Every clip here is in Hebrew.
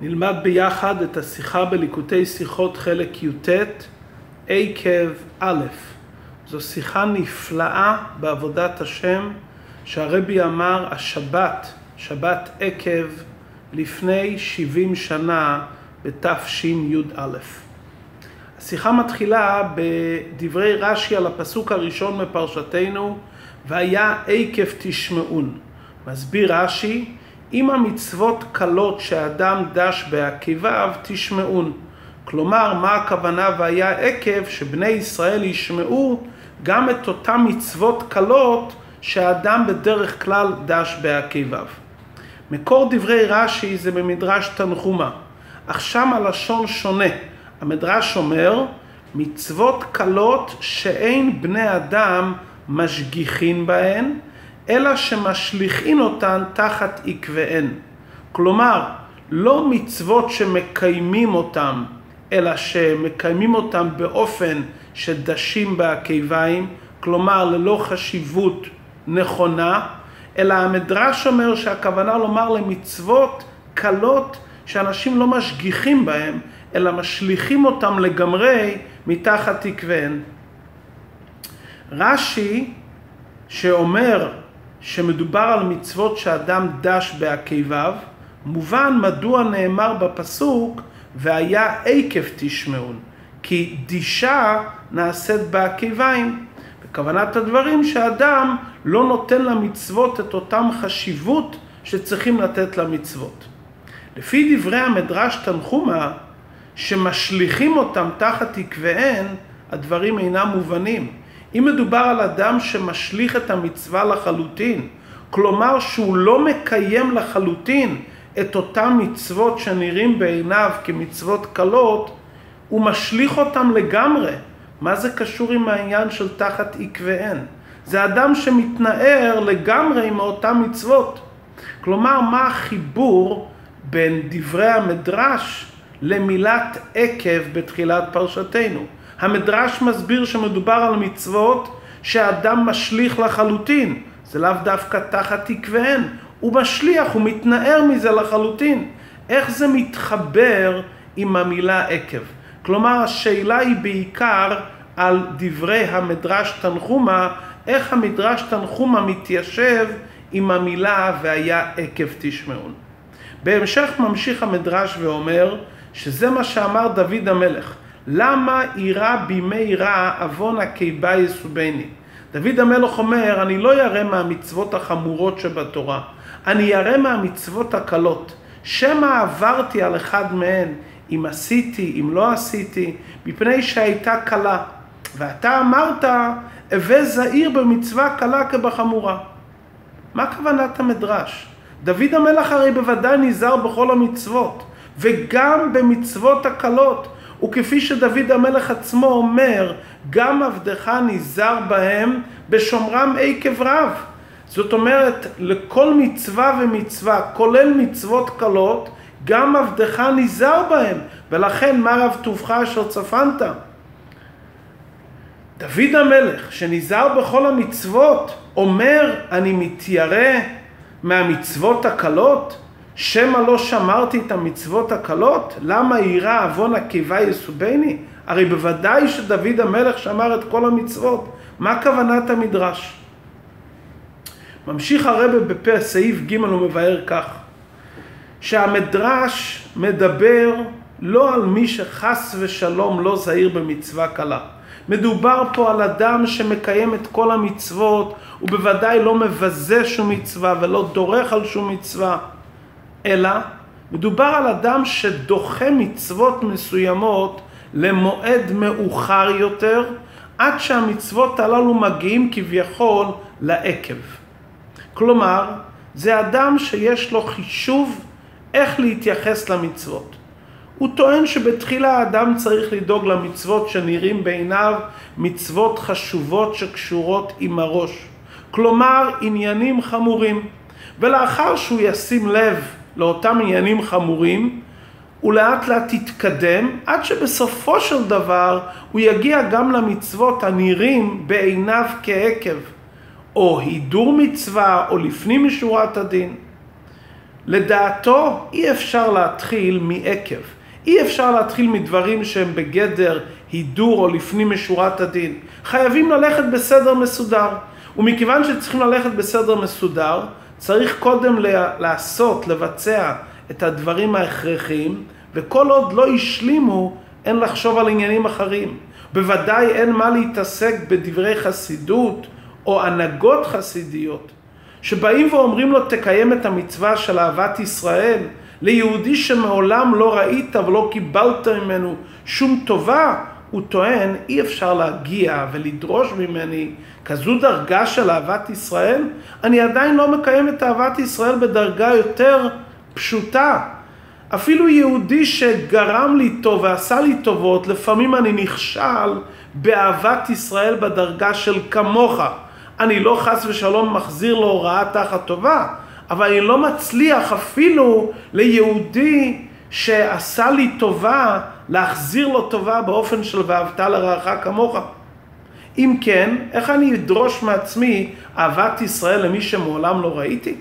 נלמד ביחד את השיחה בליקוטי שיחות חלק י"ט, עקב א'. זו שיחה נפלאה בעבודת השם, שהרבי אמר השבת, שבת עקב, לפני 70 שנה בתשי"א. השיחה מתחילה בדברי רש"י על הפסוק הראשון מפרשתנו, והיה עקב תשמעון. מסביר רש"י, אם המצוות קלות שאדם דש בעקיביו, תשמעון. כלומר, מה הכוונה והיה עקב שבני ישראל ישמעו גם את אותן מצוות קלות שהאדם בדרך כלל דש בעקיביו. מקור דברי רש"י זה במדרש תנחומה, אך שם הלשון שונה. המדרש אומר, מצוות קלות שאין בני אדם משגיחין בהן, אלא שמשליכין אותן תחת עקביהן. כלומר, לא מצוות שמקיימים אותן, אלא שמקיימים אותן באופן שדשים בעקיביים, כלומר ללא חשיבות נכונה, אלא המדרש אומר שהכוונה לומר למצוות קלות שאנשים לא משגיחים בהן, אלא משליכים אותם לגמרי מתחת עקביהן. רש"י שאומר שמדובר על מצוות שאדם דש בעקיביו, מובן מדוע נאמר בפסוק והיה עקב תשמעון, כי דישה נעשית בעקיביים. בכוונת הדברים שאדם לא נותן למצוות את אותם חשיבות שצריכים לתת למצוות. לפי דברי המדרש תנחומה, שמשליכים אותם תחת עקביהן, הדברים אינם מובנים. אם מדובר על אדם שמשליך את המצווה לחלוטין, כלומר שהוא לא מקיים לחלוטין את אותם מצוות שנראים בעיניו כמצוות קלות, הוא משליך אותם לגמרי. מה זה קשור עם העניין של תחת עקביהן? זה אדם שמתנער לגמרי עם אותם מצוות. כלומר, מה החיבור בין דברי המדרש למילת עקב בתחילת פרשתנו? המדרש מסביר שמדובר על מצוות שאדם משליך לחלוטין, זה לאו דווקא תחת עקביהן, הוא משליח, הוא מתנער מזה לחלוטין. איך זה מתחבר עם המילה עקב? כלומר, השאלה היא בעיקר על דברי המדרש תנחומה, איך המדרש תנחומה מתיישב עם המילה והיה עקב תשמעון. בהמשך ממשיך המדרש ואומר שזה מה שאמר דוד המלך. למה אירע בימי רע עוון הקיבה יסובני? דוד המלך אומר, אני לא ירא מהמצוות החמורות שבתורה, אני ירא מהמצוות הקלות. שמא עברתי על אחד מהן, אם עשיתי, אם לא עשיתי, מפני שהייתה קלה. ואתה אמרת, הווה זהיר במצווה קלה כבחמורה. מה כוונת המדרש? דוד המלך הרי בוודאי נזהר בכל המצוות, וגם במצוות הקלות. וכפי שדוד המלך עצמו אומר, גם עבדך נזהר בהם בשומרם עקב רב. זאת אומרת, לכל מצווה ומצווה, כולל מצוות קלות, גם עבדך נזהר בהם, ולכן מה רב טובך אשר צפנת? דוד המלך, שנזהר בכל המצוות, אומר, אני מתיירא מהמצוות הקלות? שמא לא שמרתי את המצוות הקלות? למה יירא עוון הקיבה יסובני? הרי בוודאי שדוד המלך שמר את כל המצוות. מה כוונת המדרש? ממשיך הרבה בפה סעיף ג' ומבאר כך, שהמדרש מדבר לא על מי שחס ושלום לא זהיר במצווה קלה. מדובר פה על אדם שמקיים את כל המצוות, הוא בוודאי לא מבזה שום מצווה ולא דורך על שום מצווה. אלא מדובר על אדם שדוחה מצוות מסוימות למועד מאוחר יותר, עד שהמצוות הללו מגיעים כביכול לעקב. כלומר, זה אדם שיש לו חישוב איך להתייחס למצוות. הוא טוען שבתחילה האדם צריך לדאוג למצוות שנראים בעיניו מצוות חשובות שקשורות עם הראש. כלומר, עניינים חמורים. ולאחר שהוא ישים לב לאותם עניינים חמורים, הוא לאט יתקדם, עד שבסופו של דבר הוא יגיע גם למצוות הנראים בעיניו כעקב, או הידור מצווה, או לפנים משורת הדין. לדעתו אי אפשר להתחיל מעקב. אי אפשר להתחיל מדברים שהם בגדר הידור או לפנים משורת הדין. חייבים ללכת בסדר מסודר. ומכיוון שצריכים ללכת בסדר מסודר, צריך קודם לעשות, לבצע את הדברים ההכרחיים, וכל עוד לא השלימו, אין לחשוב על עניינים אחרים. בוודאי אין מה להתעסק בדברי חסידות או הנהגות חסידיות, שבאים ואומרים לו תקיים את המצווה של אהבת ישראל, ליהודי שמעולם לא ראית ולא קיבלת ממנו שום טובה, הוא טוען, אי אפשר להגיע ולדרוש ממני כזו דרגה של אהבת ישראל, אני עדיין לא מקיים את אהבת ישראל בדרגה יותר פשוטה. אפילו יהודי שגרם לי טוב ועשה לי טובות, לפעמים אני נכשל באהבת ישראל בדרגה של כמוך. אני לא חס ושלום מחזיר לו הוראה תחת טובה, אבל אני לא מצליח אפילו ליהודי שעשה לי טובה, להחזיר לו טובה באופן של ואהבת לרעך כמוך. אם כן, איך אני אדרוש מעצמי אהבת ישראל למי שמעולם לא ראיתי?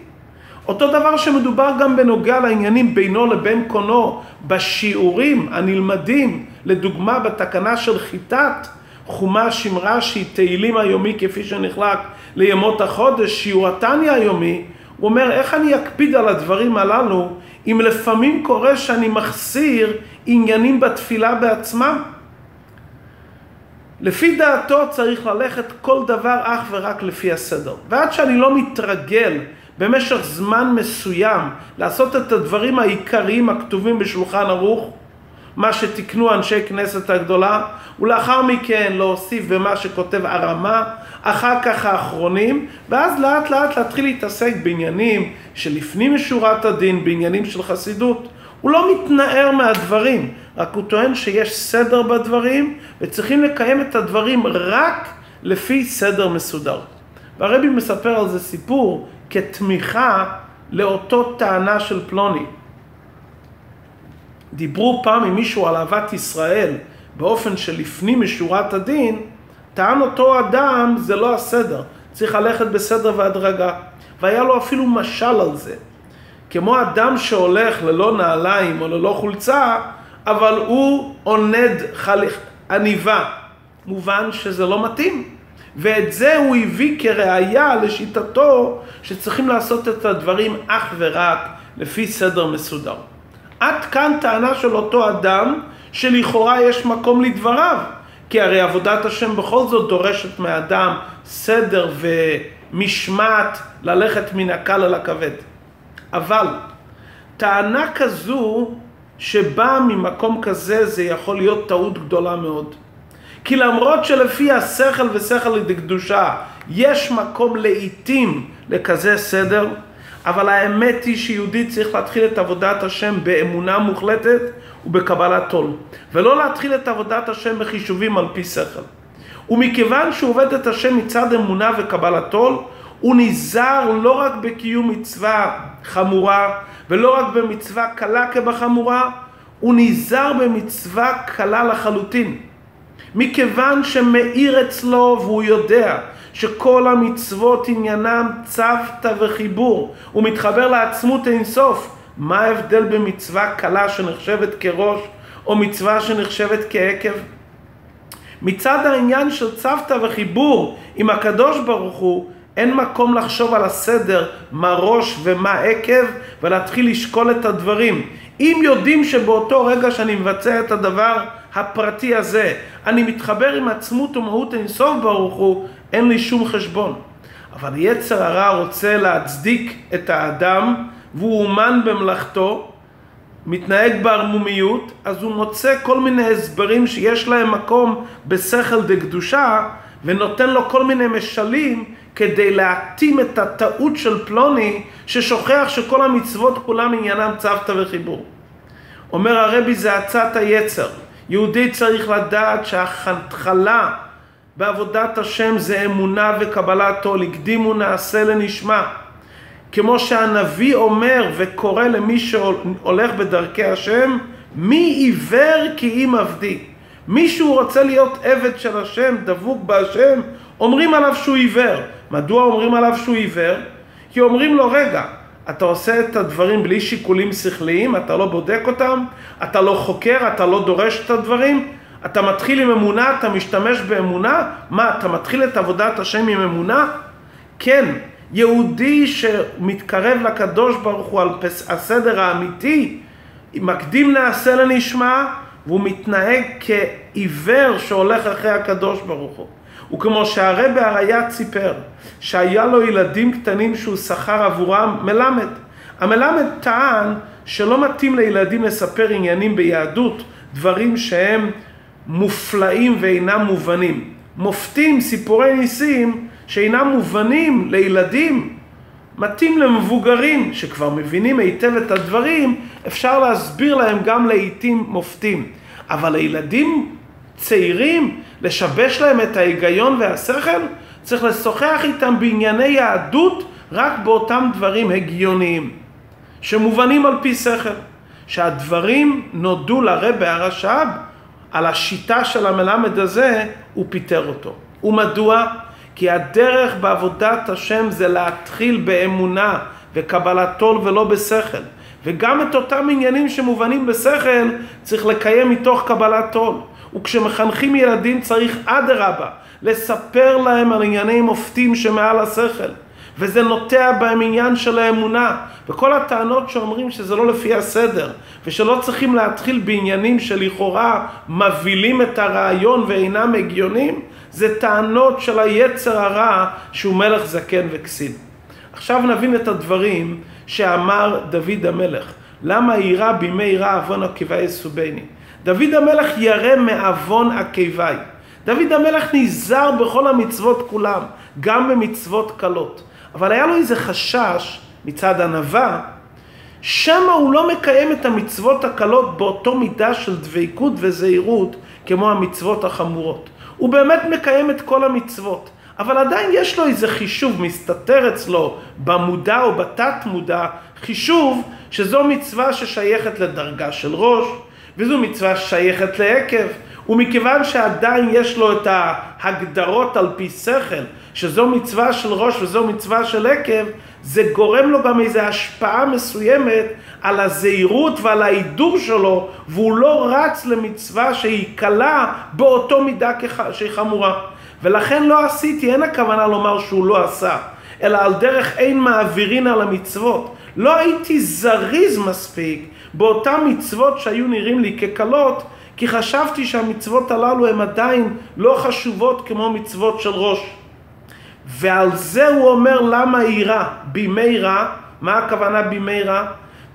אותו דבר שמדובר גם בנוגע לעניינים בינו לבין קונו בשיעורים הנלמדים, לדוגמה בתקנה של חיטת חומש שמרה שהיא תהילים היומי כפי שנחלק לימות החודש, שיעור התניא היומי, הוא אומר איך אני אקפיד על הדברים הללו אם לפעמים קורה שאני מחסיר עניינים בתפילה בעצמם? לפי דעתו צריך ללכת כל דבר אך ורק לפי הסדר. ועד שאני לא מתרגל במשך זמן מסוים לעשות את הדברים העיקריים הכתובים בשולחן ערוך, מה שתיקנו אנשי כנסת הגדולה, ולאחר מכן להוסיף במה שכותב הרמה, אחר כך האחרונים, ואז לאט לאט להתחיל להתעסק בעניינים שלפנים משורת הדין, בעניינים של חסידות. הוא לא מתנער מהדברים, רק הוא טוען שיש סדר בדברים, וצריכים לקיים את הדברים רק לפי סדר מסודר. והרבי מספר על זה סיפור כתמיכה לאותו טענה של פלוני. דיברו פעם עם מישהו על אהבת ישראל באופן שלפנים משורת הדין, טען אותו אדם זה לא הסדר, צריך ללכת בסדר והדרגה. והיה לו אפילו משל על זה. כמו אדם שהולך ללא נעליים או ללא חולצה, אבל הוא עונד חליך, עניבה. מובן שזה לא מתאים. ואת זה הוא הביא כראיה לשיטתו שצריכים לעשות את הדברים אך ורק לפי סדר מסודר. עד כאן טענה של אותו אדם שלכאורה יש מקום לדבריו, כי הרי עבודת השם בכל זאת דורשת מאדם סדר ומשמעת ללכת מן הקל אל הכבד. אבל טענה כזו שבאה ממקום כזה זה יכול להיות טעות גדולה מאוד. כי למרות שלפי השכל ושכל לקדושה יש מקום לעיתים לכזה סדר, אבל האמת היא שיהודי צריך להתחיל את עבודת השם באמונה מוחלטת ובקבלת עול, ולא להתחיל את עבודת השם בחישובים על פי שכל. ומכיוון שהוא עובד את השם מצד אמונה וקבלת עול, הוא נזהר לא רק בקיום מצווה חמורה, ולא רק במצווה קלה כבחמורה, הוא נזהר במצווה קלה לחלוטין. מכיוון שמאיר אצלו והוא יודע שכל המצוות עניינם צוותא וחיבור, הוא מתחבר לעצמות אינסוף. מה ההבדל במצווה קלה שנחשבת כראש או מצווה שנחשבת כעקב? מצד העניין של צוותא וחיבור עם הקדוש ברוך הוא, אין מקום לחשוב על הסדר, מה ראש ומה עקב, ולהתחיל לשקול את הדברים. אם יודעים שבאותו רגע שאני מבצע את הדבר הפרטי הזה, אני מתחבר עם עצמות ומהות אינסוף ברוך הוא, אין לי שום חשבון. אבל יצר הרע רוצה להצדיק את האדם, והוא אומן במלאכתו, מתנהג בערמומיות, אז הוא מוצא כל מיני הסברים שיש להם מקום בשכל דקדושה, ונותן לו כל מיני משלים כדי להתאים את הטעות של פלוני ששוכח שכל המצוות כולם עניינם צוותא וחיבור. אומר הרבי זה עצת היצר. יהודי צריך לדעת שההתחלה בעבודת השם זה אמונה וקבלת עול, הקדימו נעשה לנשמע. כמו שהנביא אומר וקורא למי שהולך בדרכי השם, מי עיוור כי אם עבדי. מישהו רוצה להיות עבד של השם, דבוק בהשם, אומרים עליו שהוא עיוור. מדוע אומרים עליו שהוא עיוור? כי אומרים לו, רגע, אתה עושה את הדברים בלי שיקולים שכליים, אתה לא בודק אותם, אתה לא חוקר, אתה לא דורש את הדברים, אתה מתחיל עם אמונה, אתה משתמש באמונה, מה, אתה מתחיל את עבודת השם עם אמונה? כן, יהודי שמתקרב לקדוש ברוך הוא על פס, הסדר האמיתי, מקדים נעשה לנשמע, והוא מתנהג כעיוור שהולך אחרי הקדוש ברוך הוא. וכמו שהרבה הראייה סיפר, שהיה לו ילדים קטנים שהוא שכר עבורם מלמד. המלמד טען שלא מתאים לילדים לספר עניינים ביהדות, דברים שהם מופלאים ואינם מובנים. מופתים, סיפורי ניסים, שאינם מובנים לילדים, מתאים למבוגרים שכבר מבינים היטב את הדברים, אפשר להסביר להם גם לעיתים מופתים. אבל לילדים צעירים, לשבש להם את ההיגיון והשכל, צריך לשוחח איתם בענייני יהדות רק באותם דברים הגיוניים, שמובנים על פי שכל. שהדברים נודו לרבה הרש"ב על השיטה של המלמד הזה, הוא פיטר אותו. ומדוע? כי הדרך בעבודת השם זה להתחיל באמונה וקבלת עול ולא בשכל. וגם את אותם עניינים שמובנים בשכל צריך לקיים מתוך קבלת עול. וכשמחנכים ילדים צריך אדרבה לספר להם על ענייני מופתים שמעל השכל. וזה נוטע בהם עניין של האמונה. וכל הטענות שאומרים שזה לא לפי הסדר, ושלא צריכים להתחיל בעניינים שלכאורה מבהילים את הרעיון ואינם הגיונים, זה טענות של היצר הרע שהוא מלך זקן וכסיל. עכשיו נבין את הדברים שאמר דוד המלך. למה יירא בימי רע עוון עקבי יסובני? דוד המלך ירא מעוון עקבי. דוד המלך נזהר בכל המצוות כולם, גם במצוות קלות. אבל היה לו איזה חשש מצד ענווה, שמא הוא לא מקיים את המצוות הקלות באותו מידה של דבקות וזהירות כמו המצוות החמורות. הוא באמת מקיים את כל המצוות, אבל עדיין יש לו איזה חישוב, מסתתר אצלו במודע או בתת מודע, חישוב שזו מצווה ששייכת לדרגה של ראש, וזו מצווה ששייכת לעקב, ומכיוון שעדיין יש לו את ההגדרות על פי שכל, שזו מצווה של ראש וזו מצווה של עקב, זה גורם לו גם איזו השפעה מסוימת על הזהירות ועל ההידור שלו, והוא לא רץ למצווה שהיא קלה באותו מידה שהיא חמורה. ולכן לא עשיתי, אין הכוונה לומר שהוא לא עשה, אלא על דרך אין מעבירין על המצוות. לא הייתי זריז מספיק באותן מצוות שהיו נראים לי כקלות, כי חשבתי שהמצוות הללו הן עדיין לא חשובות כמו מצוות של ראש. ועל זה הוא אומר למה היא רע, בימי רע, מה הכוונה בימי רע?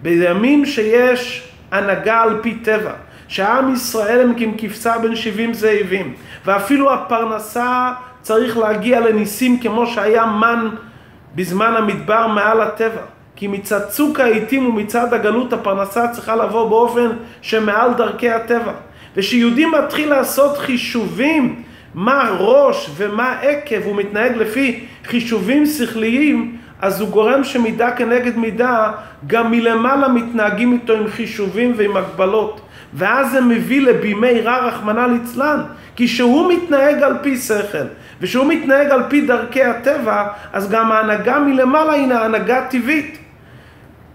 בימים שיש הנהגה על פי טבע, שעם ישראל הם ככבשה בין שבעים זאבים, ואפילו הפרנסה צריך להגיע לניסים כמו שהיה מן בזמן המדבר מעל הטבע. כי מצד צוק העיתים ומצד הגלות הפרנסה צריכה לבוא באופן שמעל דרכי הטבע. ושיהודי מתחיל לעשות חישובים מה ראש ומה עקב, הוא מתנהג לפי חישובים שכליים, אז הוא גורם שמידה כנגד מידה, גם מלמעלה מתנהגים איתו עם חישובים ועם הגבלות. ואז זה מביא לבימי רע רחמנא ליצלן, כי שהוא מתנהג על פי שכל, ושהוא מתנהג על פי דרכי הטבע, אז גם ההנהגה מלמעלה היא הנהגה טבעית.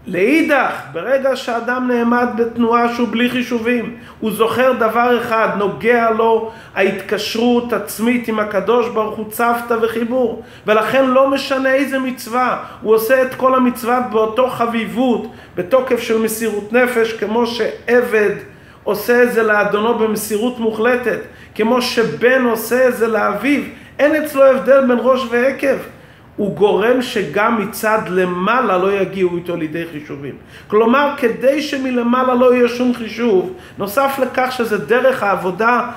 לאידך, ברגע שאדם נעמד בתנועה שהוא בלי חישובים, הוא זוכר דבר אחד, נוגע לו ההתקשרות עצמית עם הקדוש ברוך הוא צוותא וחיבור, ולכן לא משנה איזה מצווה, הוא עושה את כל המצוות באותו חביבות, בתוקף של מסירות נפש, כמו שעבד עושה את זה לאדונו במסירות מוחלטת, כמו שבן עושה את זה לאביו, אין אצלו הבדל בין ראש ועקב. הוא גורם שגם מצד למעלה לא יגיעו איתו לידי חישובים. כלומר, כדי שמלמעלה לא יהיה שום חישוב, נוסף לכך שזה דרך העבודה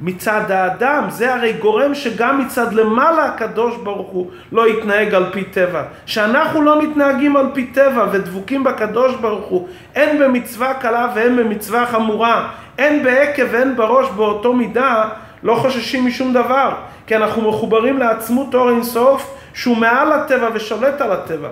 מצד האדם, זה הרי גורם שגם מצד למעלה הקדוש ברוך הוא לא יתנהג על פי טבע. שאנחנו לא מתנהגים על פי טבע ודבוקים בקדוש ברוך הוא, הן במצווה קלה והן במצווה חמורה, הן בעקב והן בראש באותו מידה, לא חוששים משום דבר, כי אנחנו מחוברים לעצמות אור אינסוף שהוא מעל הטבע ושולט על הטבע.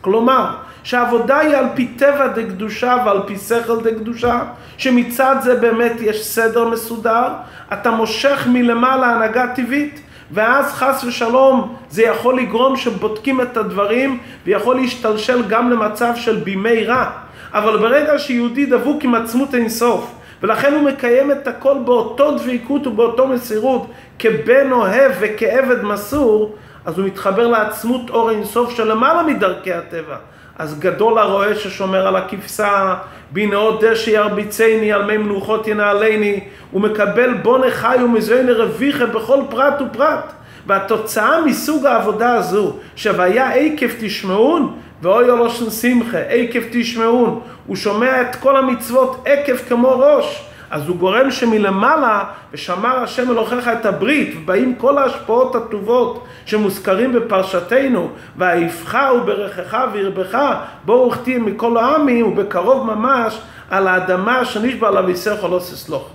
כלומר, שהעבודה היא על פי טבע דקדושה ועל פי שכל דקדושה, שמצד זה באמת יש סדר מסודר, אתה מושך מלמעלה הנהגה טבעית, ואז חס ושלום זה יכול לגרום שבודקים את הדברים ויכול להשתלשל גם למצב של בימי רע. אבל ברגע שיהודי דבוק עם עצמות אינסוף, ולכן הוא מקיים את הכל באותו דביקות ובאותו מסירות, כבן אוהב וכעבד מסור, אז הוא מתחבר לעצמות אור אינסוף שלמעלה מדרכי הטבע. אז גדול הרועה ששומר על הכבשה, בנאות דשא ירביצני, על מי מנוחות ינעלני, הוא מקבל בונה חי ומזוהי רוויחה בכל פרט ופרט. והתוצאה מסוג העבודה הזו, שוויה עקב תשמעון, ואוי אלושן שמחה, עקב תשמעון, הוא שומע את כל המצוות עקב כמו ראש. אז הוא גורם שמלמעלה, ושמר השם אלוהיך את הברית, ובאים כל ההשפעות הטובות שמוזכרים בפרשתנו, והעיפך וברכך וירבך, ברוך תהיה מכל העמים, ובקרוב ממש על האדמה שנשבע עליו יסך לא ססלוך.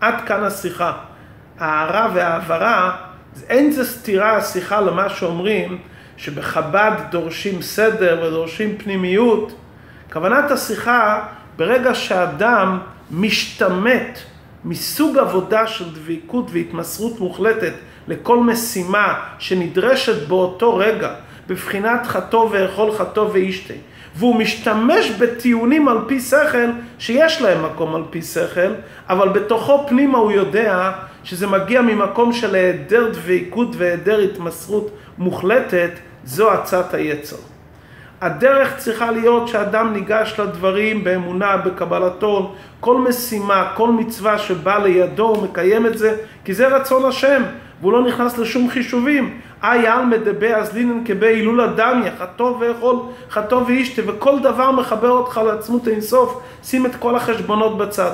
עד כאן השיחה. ההערה וההעברה, אין זה סתירה השיחה למה שאומרים, שבחב"ד דורשים סדר ודורשים פנימיות. כוונת השיחה, ברגע שאדם משתמט מסוג עבודה של דביקות והתמסרות מוחלטת לכל משימה שנדרשת באותו רגע, בבחינת חטוא ואכול חטוא ואישתה, והוא משתמש בטיעונים על פי שכל שיש להם מקום על פי שכל, אבל בתוכו פנימה הוא יודע שזה מגיע ממקום של היעדר דביקות והיעדר התמסרות מוחלטת, זו עצת היצר. הדרך צריכה להיות שאדם ניגש לדברים באמונה, בקבלתו, כל משימה, כל מצווה שבאה לידו, הוא מקיים את זה, כי זה רצון השם, והוא לא נכנס לשום חישובים. אי עלמא דבי אזלינן כבי הילולה דמיה, חטוא ואכול, חטוא ואישתה, וכל דבר מחבר אותך לעצמות אינסוף, שים את כל החשבונות בצד.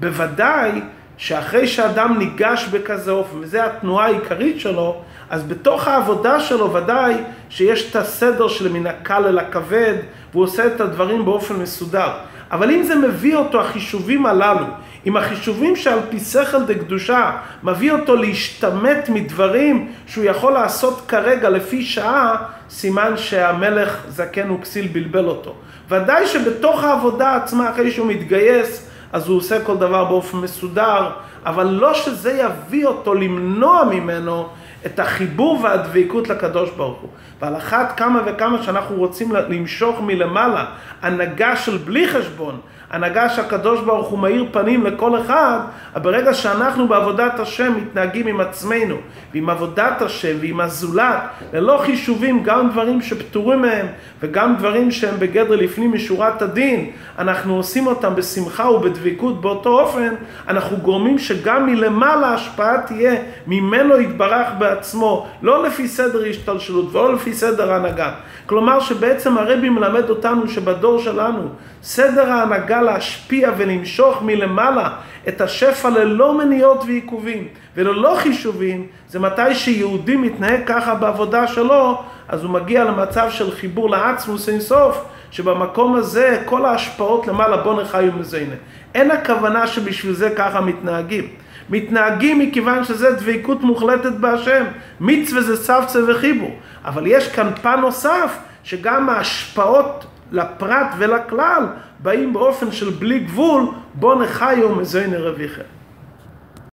בוודאי שאחרי שאדם ניגש בכזה אופן, וזו התנועה העיקרית שלו, אז בתוך העבודה שלו ודאי שיש את הסדר של מן הקל אל הכבד, והוא עושה את הדברים באופן מסודר. אבל אם זה מביא אותו, החישובים הללו, עם החישובים שעל פי שכל דקדושה, מביא אותו להשתמט מדברים שהוא יכול לעשות כרגע לפי שעה, סימן שהמלך זקן וכסיל בלבל אותו. ודאי שבתוך העבודה עצמה, אחרי שהוא מתגייס, אז הוא עושה כל דבר באופן מסודר, אבל לא שזה יביא אותו למנוע ממנו את החיבור והדבקות לקדוש ברוך הוא. ועל אחת כמה וכמה שאנחנו רוצים למשוך מלמעלה הנהגה של בלי חשבון, הנהגה שהקדוש ברוך הוא מאיר פנים לכל אחד, ברגע שאנחנו בעבודת השם מתנהגים עם עצמנו ועם עבודת השם ועם הזולת, ללא חישובים, גם דברים שפטורים מהם וגם דברים שהם בגדר לפנים משורת הדין, אנחנו עושים אותם בשמחה ובדבקות באותו אופן, אנחנו גורמים שגם מלמעלה ההשפעה תהיה ממנו יתברך בעצמו, לא לפי סדר השתלשלות ולא לפי סדר ההנהגה. כלומר שבעצם הרבי מלמד אותנו שבדור שלנו סדר ההנהגה להשפיע ולמשוך מלמעלה את השפע ללא מניעות ועיכובים וללא חישובים, זה מתי שיהודי מתנהג ככה בעבודה שלו, אז הוא מגיע למצב של חיבור לעצמוס אינסוף, שבמקום הזה כל ההשפעות למעלה בוא נחי ומזיינה. אין הכוונה שבשביל זה ככה מתנהגים. מתנהגים מכיוון שזה דבקות מוחלטת בהשם. מצווה זה סבצה וחיבור. אבל יש כאן פן נוסף, שגם ההשפעות לפרט ולכלל באים באופן של בלי גבול, בוא נחיו מזוין רביכם.